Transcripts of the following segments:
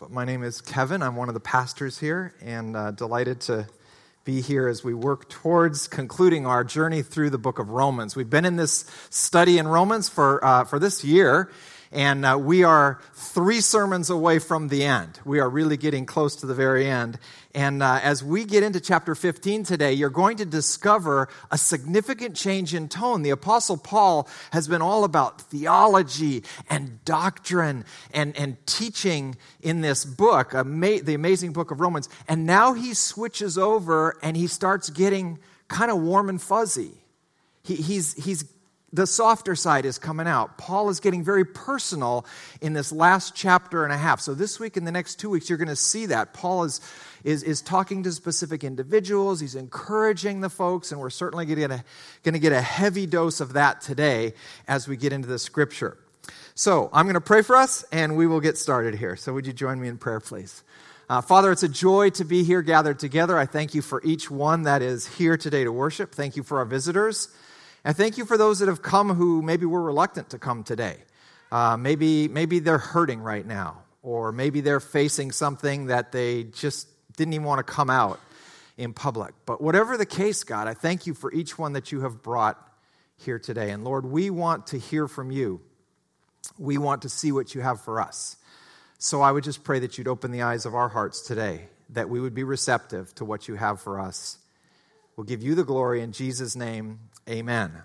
But my name is Kevin. I'm one of the pastors here, and uh, delighted to be here as we work towards concluding our journey through the book of Romans. We've been in this study in Romans for, uh, for this year, and uh, we are three sermons away from the end. We are really getting close to the very end. And uh, as we get into chapter 15 today, you're going to discover a significant change in tone. The Apostle Paul has been all about theology and doctrine and, and teaching in this book, the amazing book of Romans. And now he switches over and he starts getting kind of warm and fuzzy. He, he's, he's the softer side is coming out. Paul is getting very personal in this last chapter and a half. So, this week and the next two weeks, you're going to see that. Paul is, is, is talking to specific individuals, he's encouraging the folks, and we're certainly going to, get a heavy dose of that today as we get into the scripture. So, I'm going to pray for us, and we will get started here. So, would you join me in prayer, please? Uh, Father, it's a joy to be here gathered together. I thank you for each one that is here today to worship. Thank you for our visitors. And thank you for those that have come who maybe were reluctant to come today. Uh, maybe, maybe they're hurting right now, or maybe they're facing something that they just didn't even want to come out in public. But whatever the case, God, I thank you for each one that you have brought here today. And Lord, we want to hear from you. We want to see what you have for us. So I would just pray that you'd open the eyes of our hearts today, that we would be receptive to what you have for us. We'll give you the glory in Jesus' name. Amen.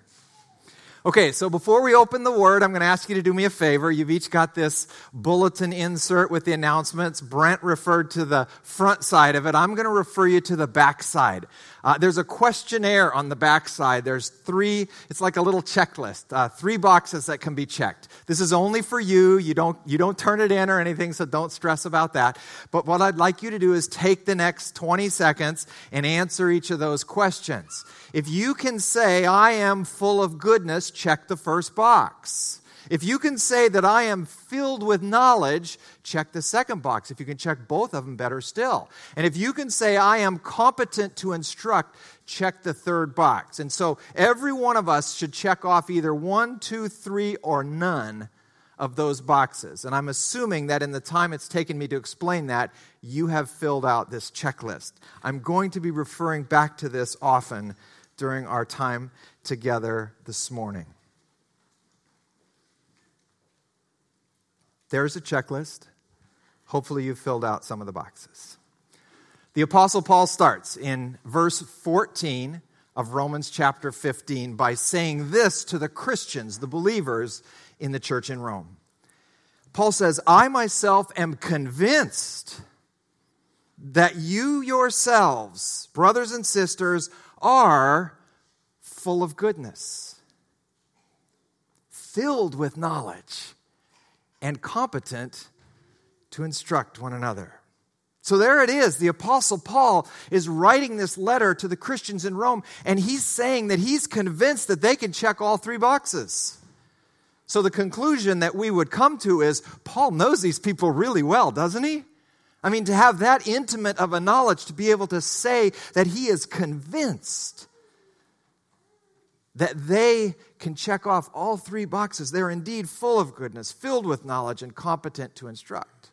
Okay, so before we open the word, I'm going to ask you to do me a favor. You've each got this bulletin insert with the announcements. Brent referred to the front side of it. I'm going to refer you to the back side. Uh, there's a questionnaire on the back side. There's three, it's like a little checklist, uh, three boxes that can be checked. This is only for you. You don't, you don't turn it in or anything, so don't stress about that. But what I'd like you to do is take the next 20 seconds and answer each of those questions. If you can say, I am full of goodness, check the first box. If you can say that I am filled with knowledge, check the second box. If you can check both of them, better still. And if you can say I am competent to instruct, check the third box. And so every one of us should check off either one, two, three, or none of those boxes. And I'm assuming that in the time it's taken me to explain that, you have filled out this checklist. I'm going to be referring back to this often during our time together this morning. There's a checklist. Hopefully, you've filled out some of the boxes. The Apostle Paul starts in verse 14 of Romans chapter 15 by saying this to the Christians, the believers in the church in Rome. Paul says, I myself am convinced that you yourselves, brothers and sisters, are full of goodness, filled with knowledge, and competent to instruct one another. So there it is. The Apostle Paul is writing this letter to the Christians in Rome, and he's saying that he's convinced that they can check all three boxes. So the conclusion that we would come to is Paul knows these people really well, doesn't he? I mean, to have that intimate of a knowledge, to be able to say that he is convinced that they can check off all three boxes. They're indeed full of goodness, filled with knowledge, and competent to instruct.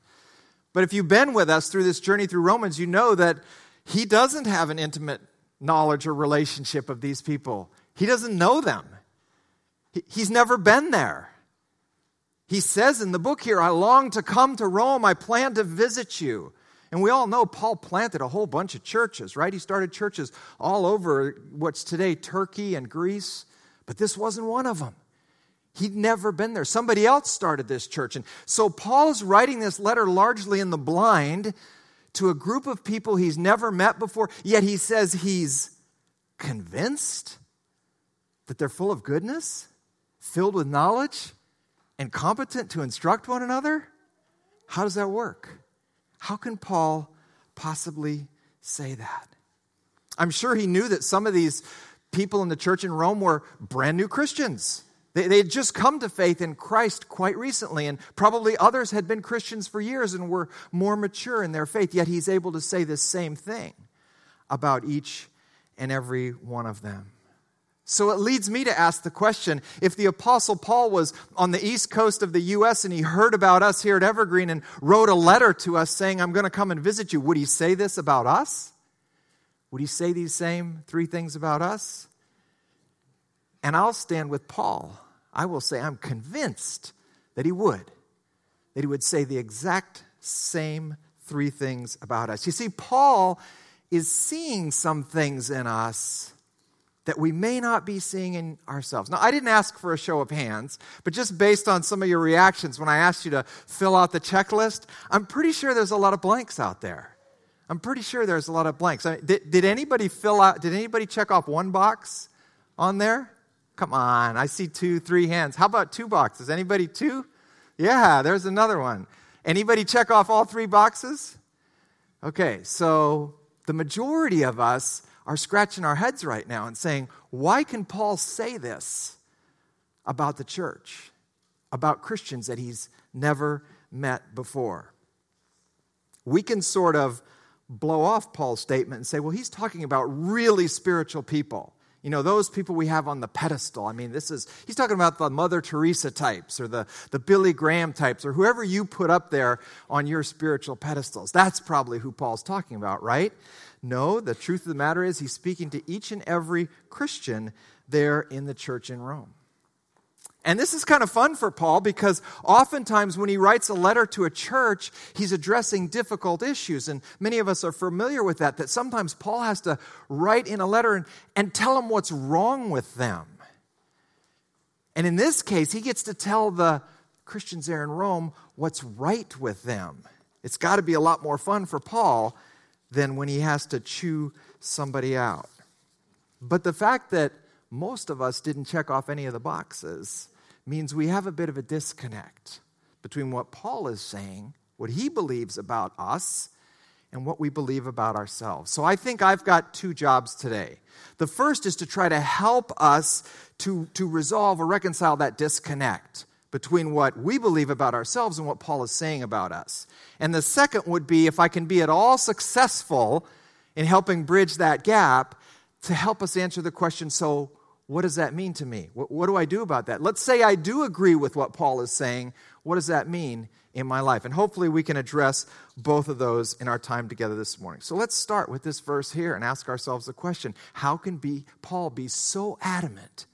But if you've been with us through this journey through Romans, you know that he doesn't have an intimate knowledge or relationship of these people. He doesn't know them, he's never been there. He says in the book here, I long to come to Rome. I plan to visit you. And we all know Paul planted a whole bunch of churches, right? He started churches all over what's today Turkey and Greece, but this wasn't one of them. He'd never been there. Somebody else started this church. And so Paul is writing this letter largely in the blind to a group of people he's never met before, yet he says he's convinced that they're full of goodness, filled with knowledge, and competent to instruct one another? How does that work? How can Paul possibly say that? I'm sure he knew that some of these people in the church in Rome were brand new Christians. They, they had just come to faith in Christ quite recently, and probably others had been Christians for years and were more mature in their faith. Yet he's able to say the same thing about each and every one of them. So it leads me to ask the question if the Apostle Paul was on the east coast of the U.S. and he heard about us here at Evergreen and wrote a letter to us saying, I'm going to come and visit you, would he say this about us? Would he say these same three things about us? And I'll stand with Paul. I will say, I'm convinced that he would, that he would say the exact same three things about us. You see, Paul is seeing some things in us that we may not be seeing in ourselves. Now, I didn't ask for a show of hands, but just based on some of your reactions when I asked you to fill out the checklist, I'm pretty sure there's a lot of blanks out there. I'm pretty sure there's a lot of blanks. I mean, did, did anybody fill out, did anybody check off one box on there? Come on, I see two, three hands. How about two boxes? Anybody two? Yeah, there's another one. Anybody check off all three boxes? Okay, so the majority of us are scratching our heads right now and saying, why can Paul say this about the church, about Christians that he's never met before? We can sort of blow off Paul's statement and say, well, he's talking about really spiritual people. You know, those people we have on the pedestal. I mean, this is, he's talking about the Mother Teresa types or the, the Billy Graham types or whoever you put up there on your spiritual pedestals. That's probably who Paul's talking about, right? No, the truth of the matter is he's speaking to each and every Christian there in the church in Rome. And this is kind of fun for Paul because oftentimes when he writes a letter to a church, he's addressing difficult issues. And many of us are familiar with that, that sometimes Paul has to write in a letter and, and tell them what's wrong with them. And in this case, he gets to tell the Christians there in Rome what's right with them. It's got to be a lot more fun for Paul than when he has to chew somebody out. But the fact that most of us didn't check off any of the boxes means we have a bit of a disconnect between what Paul is saying, what he believes about us, and what we believe about ourselves. So I think I've got two jobs today. The first is to try to help us to, to resolve or reconcile that disconnect between what we believe about ourselves and what Paul is saying about us. And the second would be if I can be at all successful in helping bridge that gap to help us answer the question so, what does that mean to me? What, what, do I do about that? Let's say I do agree with what Paul is saying. What does that mean in my life? And hopefully we can address both of those in our time together this morning. So let's start with this verse here and ask ourselves the question How can be, Paul be so adamant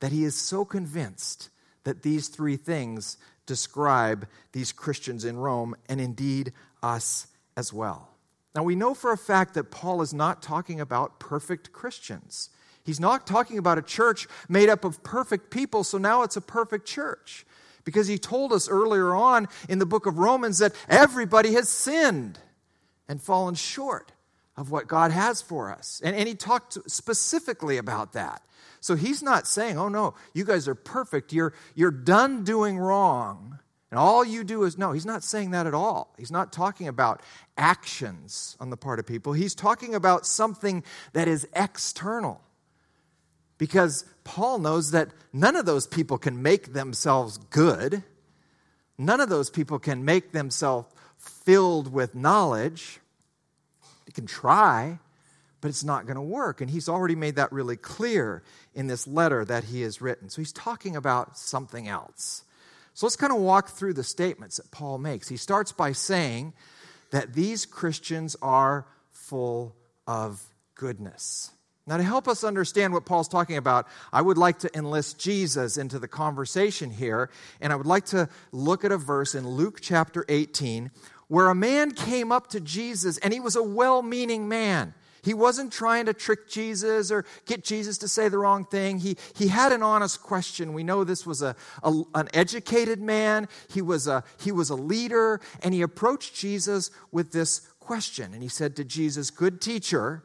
that he is so convinced that these three things describe these Christians in Rome and indeed us as well? Now we know for a fact that Paul is not talking about perfect Christians. He's not talking about a church made up of perfect people, so now it's a perfect church. Because he told us earlier on in the book of Romans that everybody has sinned and fallen short of what God has for us. And, and he talked specifically about that. So he's not saying, oh no, you guys are perfect. You're, you're done doing wrong. And all you do is no, he's not saying that at all. He's not talking about actions on the part of people. He's talking about something that is external. Because Paul knows that none of those people can make themselves good. None of those people can make themselves filled with knowledge. They can try, but it's not going to work. And he's already made that really clear in this letter that he has written. So he's talking about something else. So let's kind of walk through the statements that Paul makes. He starts by saying that these Christians are full of goodness. Now, to help us understand what Paul's talking about, I would like to enlist Jesus into the conversation here, and I would like to look at a verse in Luke chapter 18 where a man came up to Jesus, and he was a well meaning man. He wasn't trying to trick Jesus or get Jesus to say the wrong thing. He, he had an honest question. We know this was a, a, an educated man, he was, a, he was a leader, and he approached Jesus with this question. And he said to Jesus, Good teacher,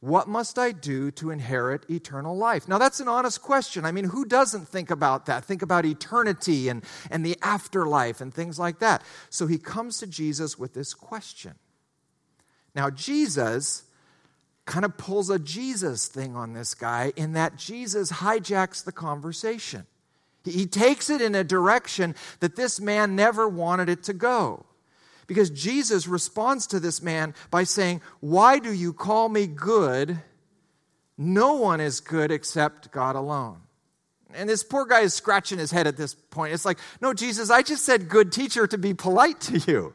what must I do to inherit eternal life? Now, that's an honest question. I mean, who doesn't think about that? Think about eternity and, and the afterlife and things like that. So he comes to Jesus with this question. Now, Jesus kind of pulls a Jesus thing on this guy in that Jesus hijacks the conversation. He takes it in a direction that this man never wanted it to go. Because Jesus responds to this man by saying, Why do you call me good? No one is good except God alone. And this poor guy is scratching his head at this point. It's like, no, Jesus, I just said good teacher to be polite to you.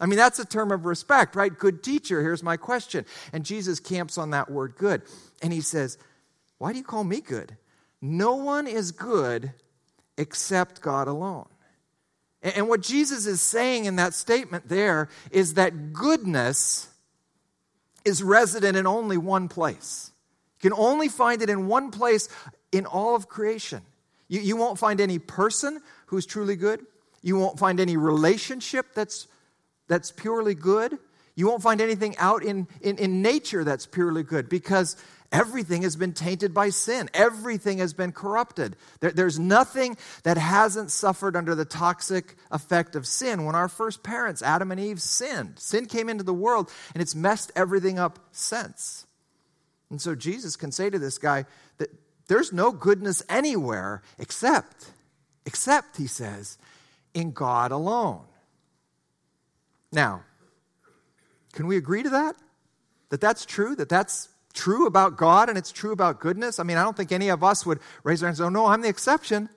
I mean, that's a term of respect, right? Good teacher. Here's my question. And Jesus camps on that word good. And he says, Why do you call me good? No one is good except God alone. And what Jesus is saying in that statement there is that goodness is resident in only one place. You can only find it in one place in all of creation. You, you won't find any person who's truly good. You won't find any relationship that's, that's purely good. You won't find anything out in, in, in nature that's purely good because Everything has been tainted by sin. Everything has been corrupted. There, there's nothing that hasn't suffered under the toxic effect of sin. When our first parents, Adam and Eve, sinned, sin came into the world and it's messed everything up since. And so Jesus can say to this guy that there's no goodness anywhere except, except, he says, in God alone. Now, can we agree to that? That that's true? That that's true about God and it's true about goodness? I mean, I don't think any of us would raise our hands and say, oh, no, I'm the exception.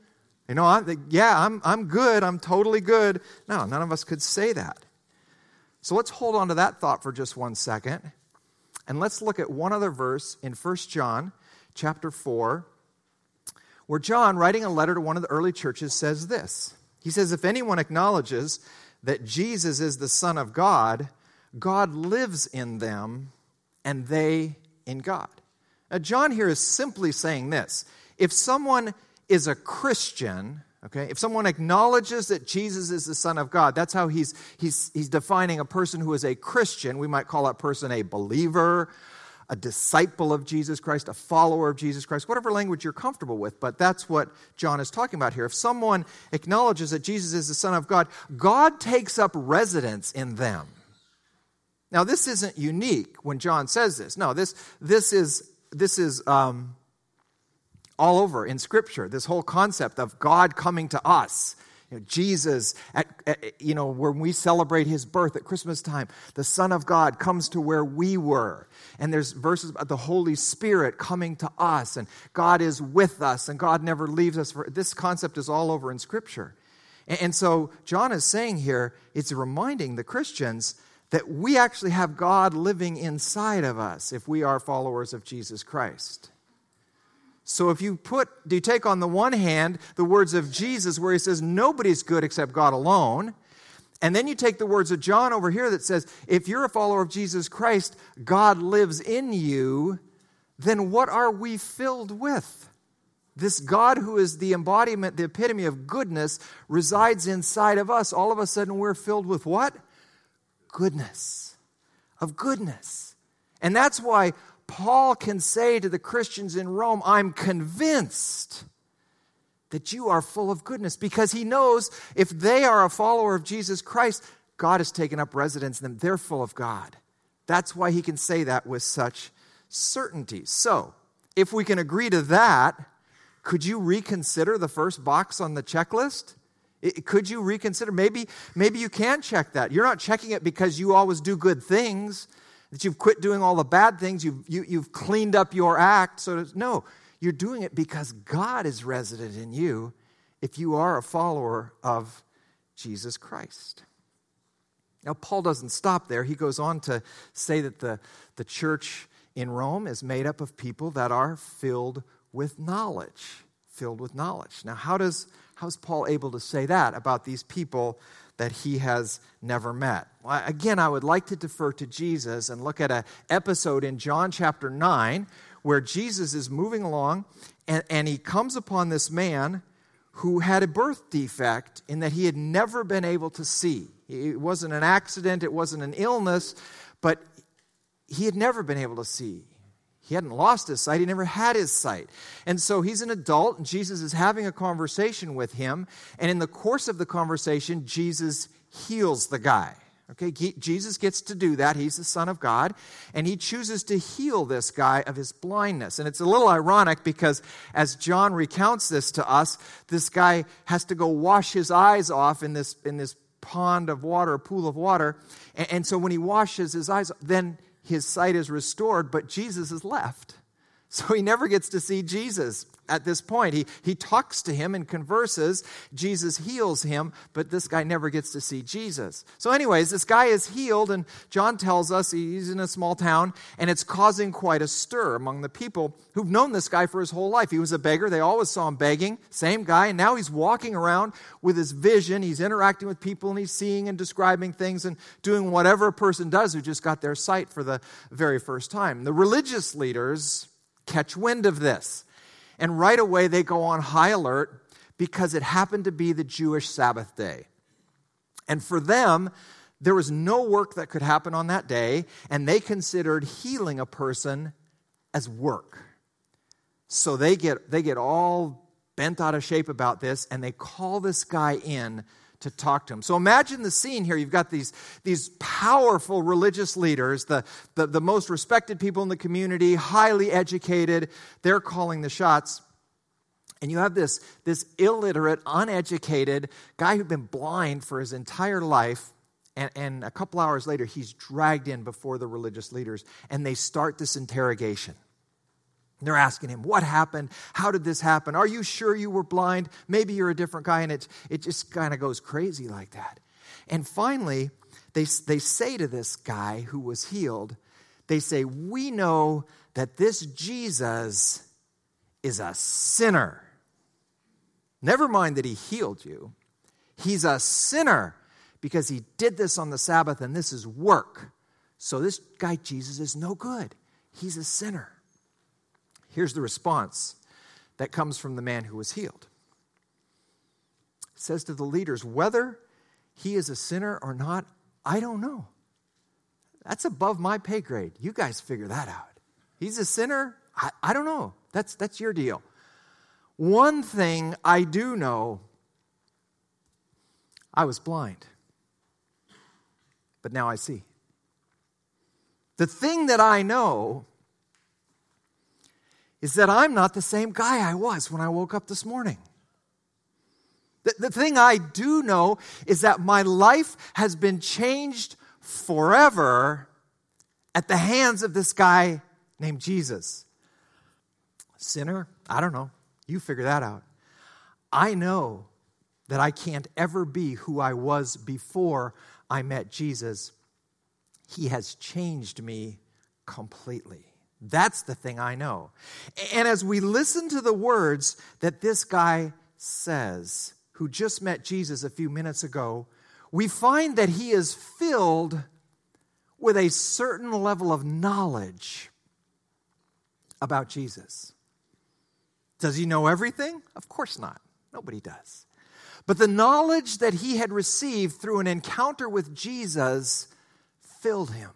You know, I'm, the, yeah, I'm, I'm good. I'm totally good. No, none of us could say that. So let's hold on to that thought for just one second. And let's look at one other verse in 1 John chapter 4, where John, writing a letter to one of the early churches, says this. He says, If anyone acknowledges that Jesus is the Son of God, God lives in them, and they in God. Now, John here is simply saying this if someone is a Christian, okay, if someone acknowledges that Jesus is the Son of God, that's how he's, he's, he's defining a person who is a Christian. We might call that person a believer, a disciple of Jesus Christ, a follower of Jesus Christ, whatever language you're comfortable with, but that's what John is talking about here. If someone acknowledges that Jesus is the Son of God, God takes up residence in them. Now, this isn't unique when John says this. No, this, this is, this is um, all over in Scripture, this whole concept of God coming to us. You know, Jesus, at, at, you know, when we celebrate his birth at Christmas time, the Son of God comes to where we were. And there's verses about the Holy Spirit coming to us, and God is with us, and God never leaves us. For, this concept is all over in Scripture. And, and so John is saying here, it's reminding the Christians that we actually have God living inside of us if we are followers of Jesus Christ. So if you put, do you take on the one hand the words of Jesus where he says, nobody's good except God alone, and then you take the words of John over here that says, if you're a follower of Jesus Christ, God lives in you, then what are we filled with? This God who is the embodiment, the epitome of goodness, resides inside of us. All of a sudden, we're filled with what? goodness, of goodness. And that's why Paul can say to the Christians in Rome, I'm convinced that you are full of goodness because he knows if they are a follower of Jesus Christ, God has taken up residence in them. They're full of God. That's why he can say that with such certainty. So, if we can agree to that, could you reconsider the first box on the checklist? It, could you reconsider? Maybe, maybe you can check that. You're not checking it because you always do good things, that you've quit doing all the bad things, you've, you, you have cleaned up your act. So, no, you're doing it because God is resident in you if you are a follower of Jesus Christ. Now, Paul doesn't stop there. He goes on to say that the, the church in Rome is made up of people that are filled with knowledge. Filled with knowledge. Now, how does How's Paul able to say that about these people that he has never met? Again, I would like to defer to Jesus and look at an episode in John chapter 9 where Jesus is moving along and, and he comes upon this man who had a birth defect in that he had never been able to see. It wasn't an accident, it wasn't an illness, but he had never been able to see. He hadn't lost his sight, he never had his sight. And so he's an adult, and Jesus is having a conversation with him. And in the course of the conversation, Jesus heals the guy. Okay, Jesus gets to do that. He's the Son of God, and he chooses to heal this guy of his blindness. And it's a little ironic because as John recounts this to us, this guy has to go wash his eyes off in this, in this pond of water, a pool of water. And, and so when he washes his eyes, then his sight is restored, but Jesus is left. So he never gets to see Jesus at this point. He, he talks to him and converses. Jesus heals him, but this guy never gets to see Jesus. So, anyways, this guy is healed, and John tells us he's in a small town, and it's causing quite a stir among the people who've known this guy for his whole life. He was a beggar, they always saw him begging, same guy, and now he's walking around with his vision. He's interacting with people, and he's seeing and describing things and doing whatever a person does who just got their sight for the very first time. The religious leaders catch wind of this. And right away, they go on high alert because it happened to be the Jewish Sabbath day. And for them, there was no work that could happen on that day, and they considered healing a person as work. So they get, they get all bent out of shape about this, and they call this guy in to talk to him. So imagine the scene here. You've got these, these powerful religious leaders, the, the, the most respected people in the community, highly educated. They're calling the shots. And you have this, this illiterate, uneducated guy who'd been blind for his entire life. And, and a couple hours later, he's dragged in before the religious leaders, and they start this interrogation. They're asking him, What happened? How did this happen? Are you sure you were blind? Maybe you're a different guy. And it, it just kind of goes crazy like that. And finally, they, they say to this guy who was healed, They say, We know that this Jesus is a sinner. Never mind that he healed you, he's a sinner because he did this on the Sabbath and this is work. So this guy, Jesus, is no good. He's a sinner. Here's the response that comes from the man who was healed. It says to the leaders, whether he is a sinner or not, I don't know. That's above my pay grade. You guys figure that out. He's a sinner? I, I don't know. That's, that's your deal. One thing I do know I was blind, but now I see. The thing that I know is that I'm not the same guy I was when I woke up this morning. The, the thing I do know is that my life has been changed forever at the hands of this guy named Jesus. Sinner? I don't know. You figure that out. I know that I can't ever be who I was before I met Jesus. He has changed me completely. That's the thing I know. And as we listen to the words that this guy says, who just met Jesus a few minutes ago, we find that he is filled with a certain level of knowledge about Jesus. Does he know everything? Of course not. Nobody does. But the knowledge that he had received through an encounter with Jesus filled him.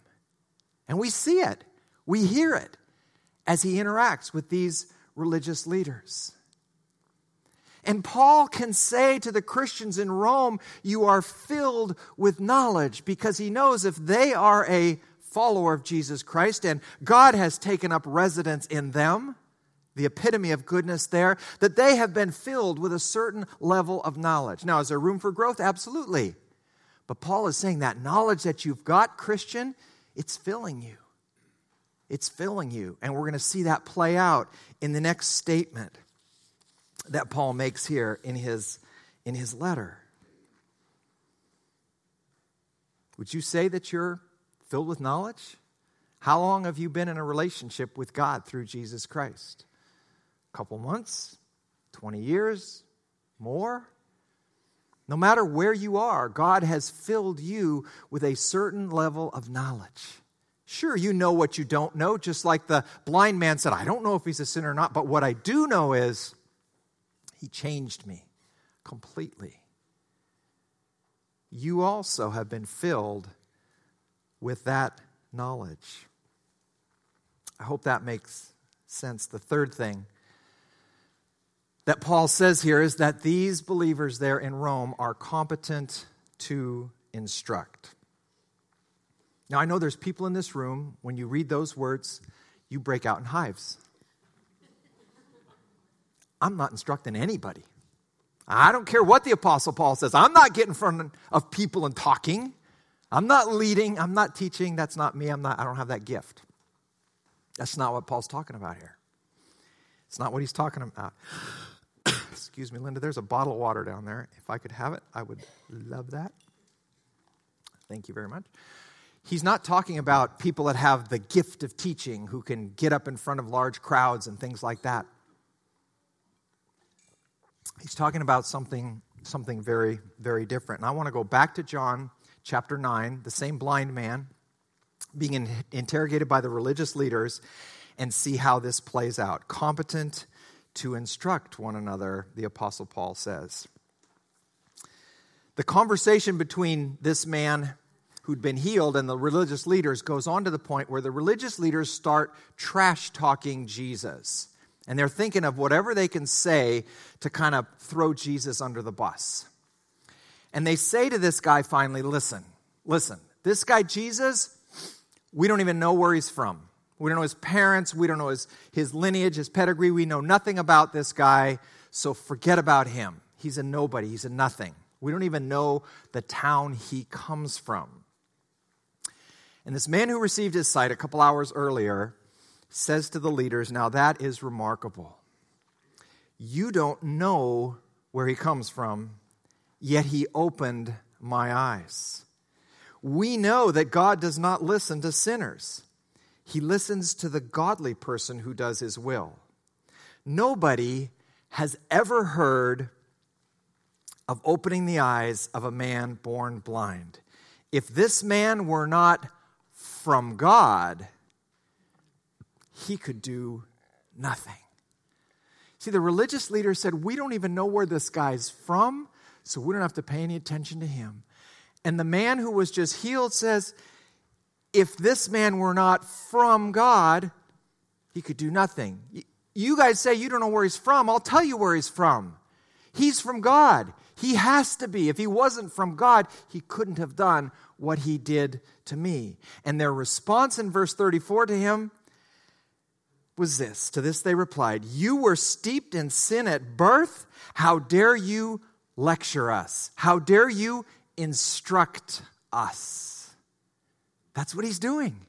And we see it. We hear it as he interacts with these religious leaders. And Paul can say to the Christians in Rome, You are filled with knowledge, because he knows if they are a follower of Jesus Christ and God has taken up residence in them, the epitome of goodness there, that they have been filled with a certain level of knowledge. Now, is there room for growth? Absolutely. But Paul is saying that knowledge that you've got, Christian, it's filling you. It's filling you. And we're going to see that play out in the next statement that Paul makes here in his, in his letter. Would you say that you're filled with knowledge? How long have you been in a relationship with God through Jesus Christ? A couple months? 20 years? More? No matter where you are, God has filled you with a certain level of knowledge. Sure, you know what you don't know, just like the blind man said, I don't know if he's a sinner or not, but what I do know is he changed me completely. You also have been filled with that knowledge. I hope that makes sense. The third thing that Paul says here is that these believers there in Rome are competent to instruct. Now, I know there's people in this room, when you read those words, you break out in hives. I'm not instructing anybody. I don't care what the Apostle Paul says. I'm not getting in front of people and talking. I'm not leading. I'm not teaching. That's not me. I'm not, I don't have that gift. That's not what Paul's talking about here. It's not what he's talking about. Excuse me, Linda, there's a bottle of water down there. If I could have it, I would love that. Thank you very much. He's not talking about people that have the gift of teaching who can get up in front of large crowds and things like that. He's talking about something, something very, very different. And I want to go back to John chapter 9, the same blind man being in, interrogated by the religious leaders, and see how this plays out. Competent to instruct one another, the Apostle Paul says. The conversation between this man who'd been healed and the religious leaders goes on to the point where the religious leaders start trash talking Jesus. And they're thinking of whatever they can say to kind of throw Jesus under the bus. And they say to this guy finally, listen, listen, this guy Jesus, we don't even know where he's from. We don't know his parents. We don't know his, his lineage, his pedigree. We know nothing about this guy. So forget about him. He's a nobody. He's a nothing. We don't even know the town he comes from. And this man who received his sight a couple hours earlier says to the leaders, Now that is remarkable. You don't know where he comes from, yet he opened my eyes. We know that God does not listen to sinners he listens to the godly person who does his will. Nobody has ever heard of opening the eyes of a man born blind. If this man were not from God, he could do nothing. See, the religious leader said, We don't even know where this guy's from, so we don't have to pay any attention to him. And the man who was just healed says, if this man were not from God, he could do nothing. You guys say you don't know where he's from. I'll tell you where he's from. He's from God. He has to be. If he wasn't from God, he couldn't have done what he did to me. And their response in verse 34 to him was this To this they replied, You were steeped in sin at birth. How dare you lecture us? How dare you instruct us? That's what he's doing.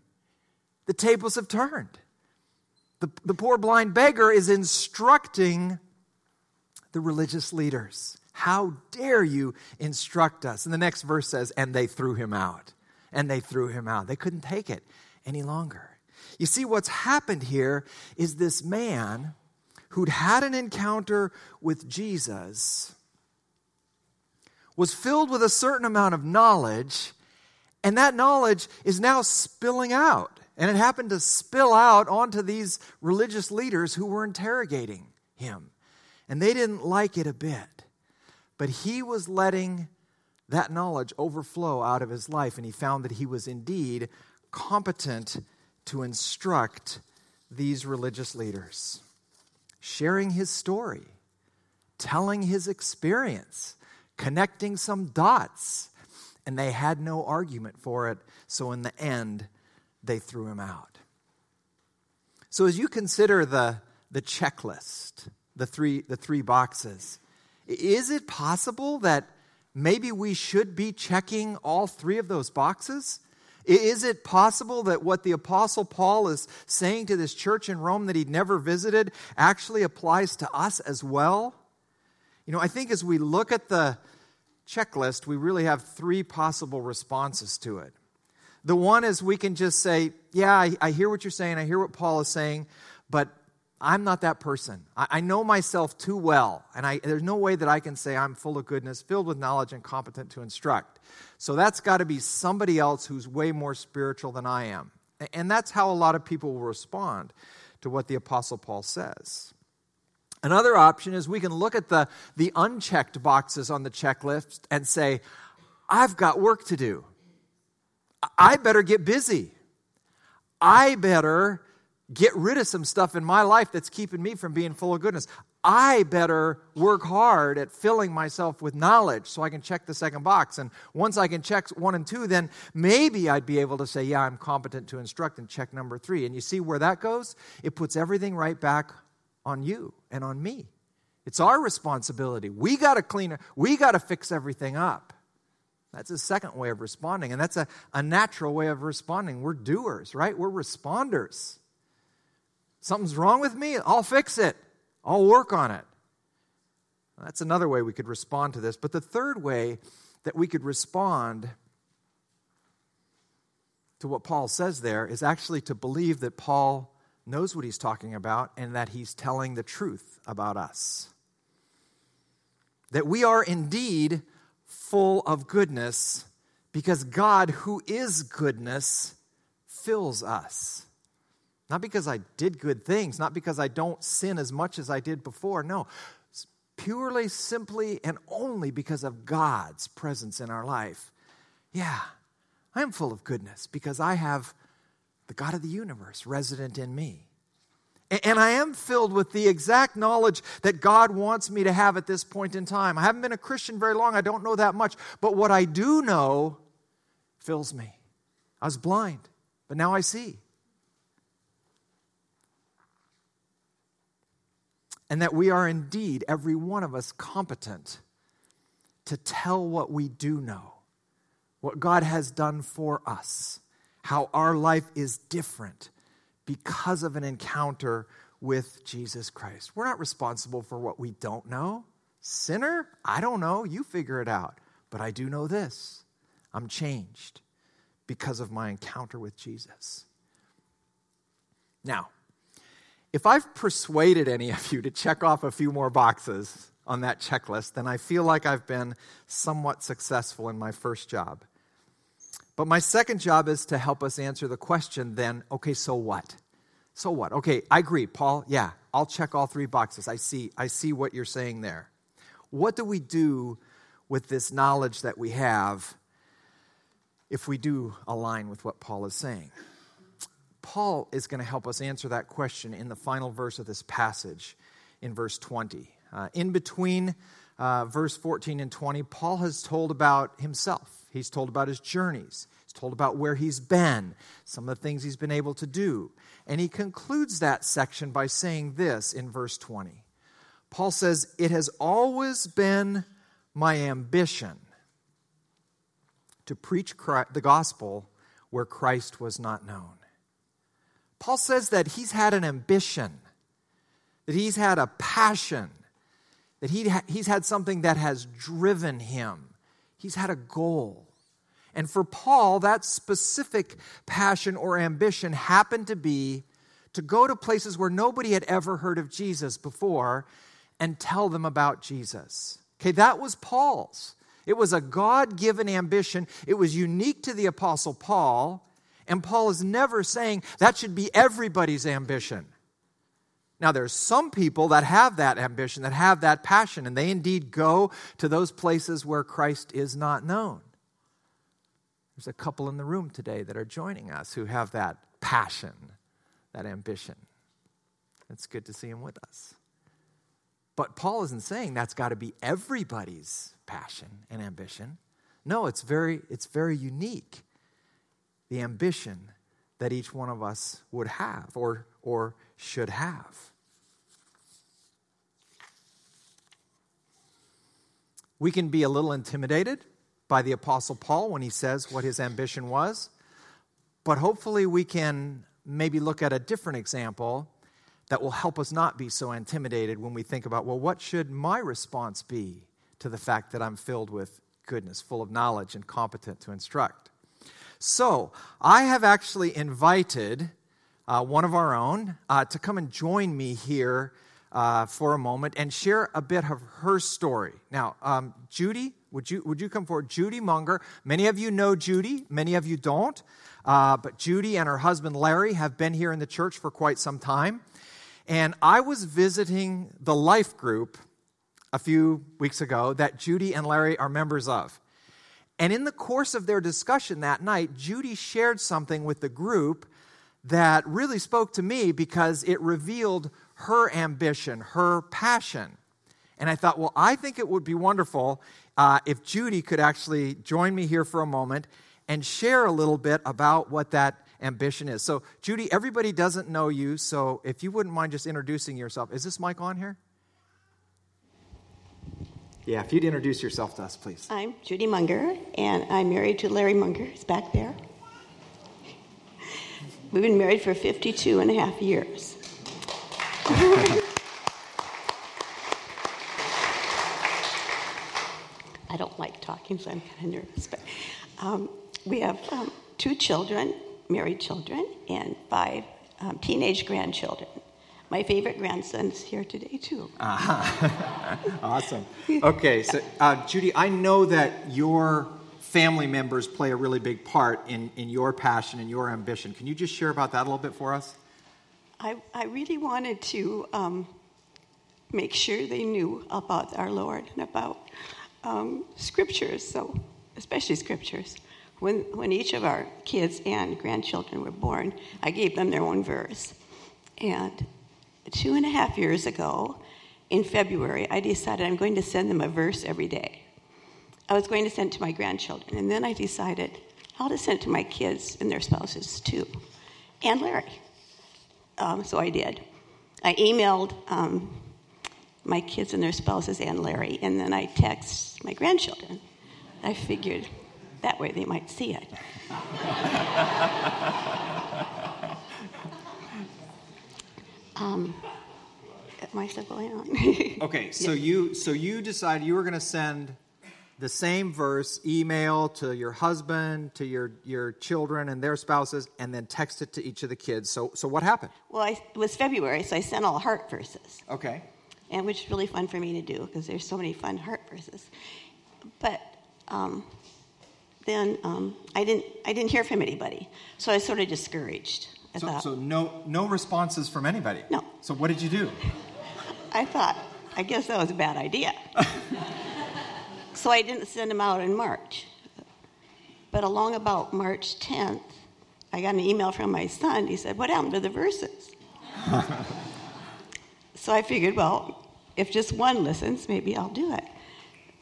The tables have turned. The, the poor blind beggar is instructing the religious leaders. How dare you instruct us? And the next verse says, and they threw him out. And they threw him out. They couldn't take it any longer. You see, what's happened here is this man who'd had an encounter with Jesus was filled with a certain amount of knowledge and that knowledge is now spilling out. And it happened to spill out onto these religious leaders who were interrogating him. And they didn't like it a bit. But he was letting that knowledge overflow out of his life, and he found that he was indeed competent to instruct these religious leaders, sharing his story, telling his experience, connecting some dots and they had no argument for it. So in the end, they threw him out. So as you consider the, the checklist, the three, the three boxes, is it possible that maybe we should be checking all three of those boxes? Is it possible that what the Apostle Paul is saying to this church in Rome that he'd never visited actually applies to us as well? You know, I think as we look at the, checklist, we really have three possible responses to it. The one is we can just say, Yeah, I, I hear what you're saying, I hear what Paul is saying, but I'm not that person. I, I know myself too well, and I, there's no way that I can say I'm full of goodness, filled with knowledge, and competent to instruct. So that's got to be somebody else who's way more spiritual than I am. And that's how a lot of people will respond to what the Apostle Paul says. Another option is we can look at the, the unchecked boxes on the checklist and say, I've got work to do. I better get busy. I better get rid of some stuff in my life that's keeping me from being full of goodness. I better work hard at filling myself with knowledge so I can check the second box. And once I can check one and two, then maybe I'd be able to say, Yeah, I'm competent to instruct and check number three. And you see where that goes? It puts everything right back on you and on me. It's our responsibility. We got to clean it, we got to fix everything up. That's a second way of responding, and that's a, a natural way of responding. We're doers, right? We're responders. Something's wrong with me, I'll fix it. I'll work on it. That's another way we could respond to this. But the third way that we could respond to what Paul says there is actually to believe that Paul knows what he's talking about and that he's telling the truth about us. That we are indeed full of goodness because God, who is goodness, fills us. Not because I did good things, not because I don't sin as much as I did before. No, it's purely, simply, and only because of God's presence in our life. Yeah, I am full of goodness because I have the God of the universe resident in me. And I am filled with the exact knowledge that God wants me to have at this point in time. I haven't been a Christian very long, I don't know that much. But what I do know fills me. I was blind, but now I see. And that we are indeed, every one of us, competent to tell what we do know, what God has done for us, how our life is different because of an encounter with Jesus Christ. We're not responsible for what we don't know. Sinner, I don't know. You figure it out. But I do know this I'm changed because of my encounter with Jesus. Now, if I've persuaded any of you to check off a few more boxes on that checklist, then I feel like I've been somewhat successful in my first job. But my second job is to help us answer the question then, okay, so what? So what? Okay, I agree, Paul. Yeah, I'll check all three boxes. I see I see what you're saying there. What do we do with this knowledge that we have if we do align with what Paul is saying? Paul is going to help us answer that question in the final verse of this passage in verse 20. Uh, in between uh, verse 14 and 20, Paul has told about himself. He's told about his journeys. He's told about where he's been, some of the things he's been able to do. And he concludes that section by saying this in verse 20. Paul says, It has always been my ambition to preach Christ, the gospel where Christ was not known. Paul says that he's had an ambition, that he's had a passion, that he he's had something that has driven him He's had a goal. And for Paul, that specific passion or ambition happened to be to go to places where nobody had ever heard of Jesus before and tell them about Jesus. Okay, that was Paul's. It was a God given ambition. It was unique to the Apostle Paul. And Paul is never saying that should be everybody's ambition. Now, there's some people that have that ambition, that have that passion, and they indeed go to those places where Christ is not known. There's a couple in the room today that are joining us who have that passion, that ambition. It's good to see them with us. But Paul isn't saying that's got to be everybody's passion and ambition. No, it's very, it's very unique. The ambition that each one of us would have or, or should have. We can be a little intimidated by the Apostle Paul when he says what his ambition was, but hopefully we can maybe look at a different example that will help us not be so intimidated when we think about, well, what should my response be to the fact that I'm filled with goodness, full of knowledge, and competent to instruct? So, I have actually invited uh, one of our own uh, to come and join me here uh, for a moment and share a bit of her story. Now, um, Judy, would you, would you come forward? Judy Munger. Many of you know Judy, many of you don't. Uh, but Judy and her husband Larry have been here in the church for quite some time. And I was visiting the life group a few weeks ago that Judy and Larry are members of. And in the course of their discussion that night, Judy shared something with the group that really spoke to me because it revealed her ambition, her passion. And I thought, well, I think it would be wonderful uh, if Judy could actually join me here for a moment and share a little bit about what that ambition is. So, Judy, everybody doesn't know you, so if you wouldn't mind just introducing yourself. Is this mic on here? Yeah, if you'd introduce yourself to us, please. I'm Judy Munger, and I'm married to Larry Munger. He's back there. We've been married for 52 and a half years. I don't like talking, so I'm kind of nervous. But um, we have um, two children, married children, and five um, teenage grandchildren. My favorite grandson's here today, too. Uh-huh. awesome. Okay, so uh, Judy, I know that your family members play a really big part in, in your passion and your ambition. Can you just share about that a little bit for us? I, I really wanted to um, make sure they knew about our Lord and about um, scriptures, so especially scriptures. When, when each of our kids and grandchildren were born, I gave them their own verse. And two and a half years ago, in February, I decided I'm going to send them a verse every day. I was going to send it to my grandchildren, and then I decided I'll just send it to my kids and their spouses too, and Larry. Um, so I did. I emailed um, my kids and their spouses and Larry, and then I text my grandchildren. I figured that way they might see it. um, am I still going on? okay, so you so you decided you were going to send the same verse email to your husband, to your, your children and their spouses, and then text it to each of the kids. So, so what happened? Well, I, it was February, so I sent all heart verses. Okay. And which is really fun for me to do because there's so many fun heart verses. But um, then um, I didn't I didn't hear from anybody, so I was sort of discouraged. I so, thought, so no no responses from anybody. No. So what did you do? I thought I guess that was a bad idea. so I didn't send them out in March. But along about March 10th, I got an email from my son. He said, What happened to the verses? so I figured, well, if just one listens, maybe I'll do it.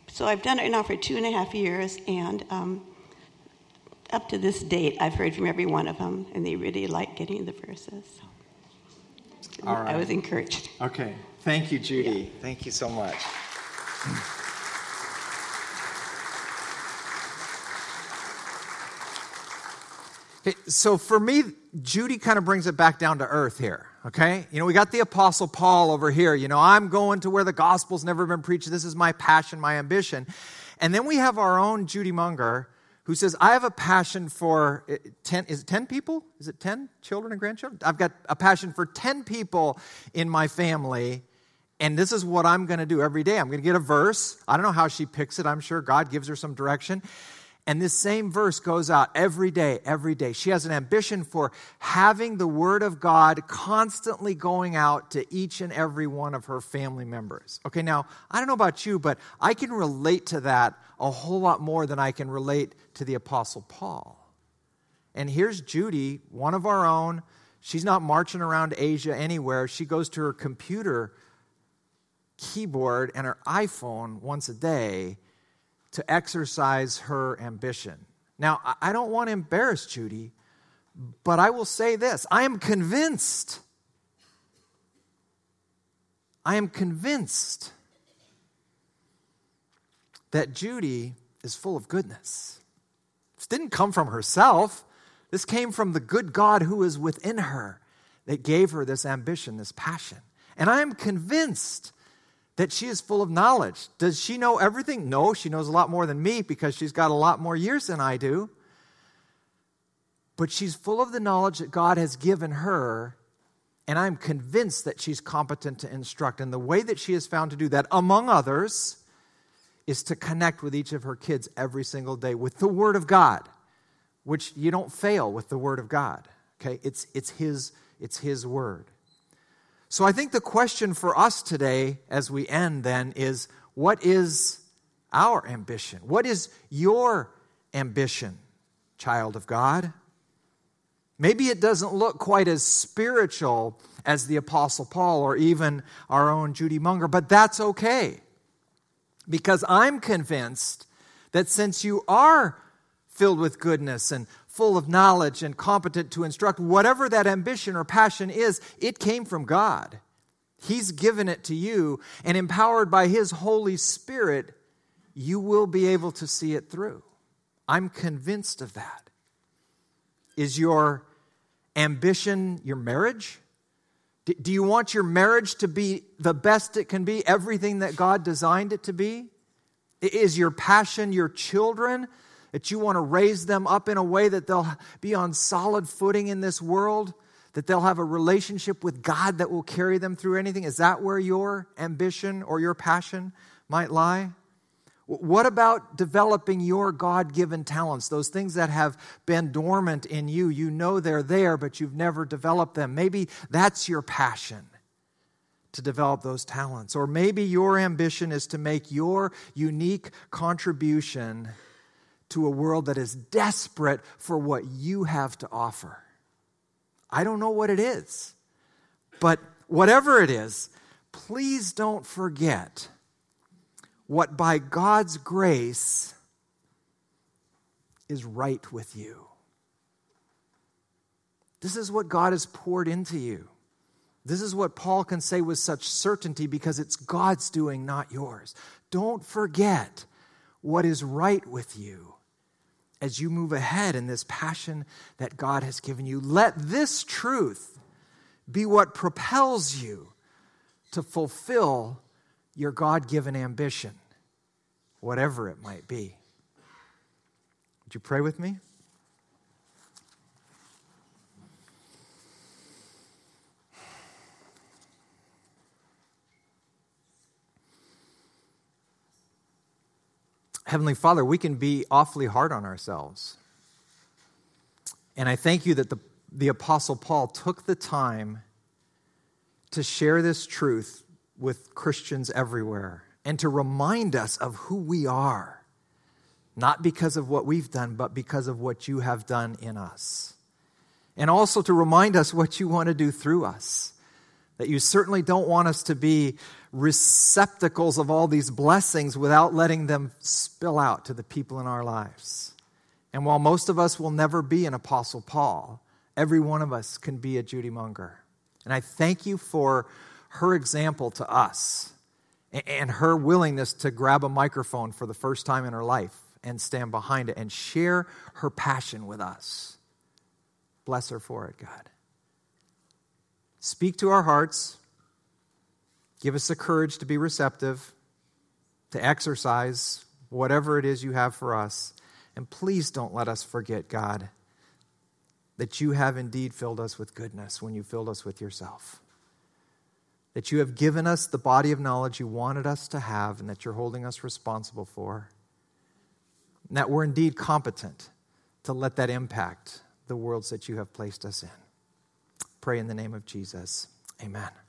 So I've done it now for two and a half years, and um, up to this date, I've heard from every one of them, and they really like getting the verses. So All right. I was encouraged. Okay. Thank you, Judy. Yeah. Thank you so much. so for me, Judy kind of brings it back down to earth here. Okay? You know, we got the Apostle Paul over here. You know, I'm going to where the gospel's never been preached. This is my passion, my ambition. And then we have our own Judy Munger who says, I have a passion for eh, 10, is it 10 people? Is it 10 children and grandchildren? I've got a passion for 10 people in my family. And this is what I'm going to do every day. I'm going to get a verse. I don't know how she picks it. I'm sure God gives her some direction. And this same verse goes out every day, every day. She has an ambition for having the Word of God constantly going out to each and every one of her family members. Okay, now, I don't know about you, but I can relate to that a whole lot more than I can relate to the Apostle Paul. And here's Judy, one of our own. She's not marching around Asia anywhere. She goes to her computer keyboard and her iPhone once a day to exercise her ambition. Now, I don't want to embarrass Judy, but I will say this I am convinced. I am convinced that Judy is full of goodness. This didn't come from herself, this came from the good God who is within her that gave her this ambition, this passion. And I am convinced that she is full of knowledge. Does she know everything? No, she knows a lot more than me because she's got a lot more years than I do. But she's full of the knowledge that God has given her, and I'm convinced that she's competent to instruct. And the way that she has found to do that, among others, is to connect with each of her kids every single day with the Word of God, which you don't fail with the Word of God. Okay? It's, it's, his, it's His Word. So I think the question for us today as we end then is what is our ambition? What is your ambition, child of God? Maybe it doesn't look quite as spiritual as the Apostle Paul or even our own Judy Munger, but that's okay. Because I'm convinced that since you are filled with goodness and full of knowledge and competent to instruct, whatever that ambition or passion is, it came from God. He's given it to you, and empowered by His Holy Spirit, you will be able to see it through. I'm convinced of that. Is your ambition your marriage? Do you want your marriage to be the best it can be, everything that God designed it to be? Is your passion your children? That you want to raise them up in a way that they'll be on solid footing in this world? That they'll have a relationship with God that will carry them through anything? Is that where your ambition or your passion might lie? What about developing your God given talents, those things that have been dormant in you? You know they're there, but you've never developed them. Maybe that's your passion to develop those talents. Or maybe your ambition is to make your unique contribution to a world that is desperate for what you have to offer. I don't know what it is, but whatever it is, please don't forget what by God's grace is right with you. This is what God has poured into you. This is what Paul can say with such certainty because it's God's doing, not yours. Don't forget what is right with you as you move ahead in this passion that God has given you. Let this truth be what propels you to fulfill your God given ambition, whatever it might be. Would you pray with me? Heavenly Father, we can be awfully hard on ourselves. And I thank you that the, the Apostle Paul took the time to share this truth with Christians everywhere and to remind us of who we are, not because of what we've done, but because of what you have done in us. And also to remind us what you want to do through us. That you certainly don't want us to be receptacles of all these blessings without letting them spill out to the people in our lives. And while most of us will never be an Apostle Paul, every one of us can be a Judy Munger. And I thank you for her example to us and her willingness to grab a microphone for the first time in her life and stand behind it and share her passion with us. Bless her for it, God. Speak to our hearts. Give us the courage to be receptive, to exercise whatever it is you have for us. And please don't let us forget, God, that you have indeed filled us with goodness when you filled us with yourself that you have given us the body of knowledge you wanted us to have and that you're holding us responsible for. And that we're indeed competent to let that impact the worlds that you have placed us in. Pray in the name of Jesus. Amen.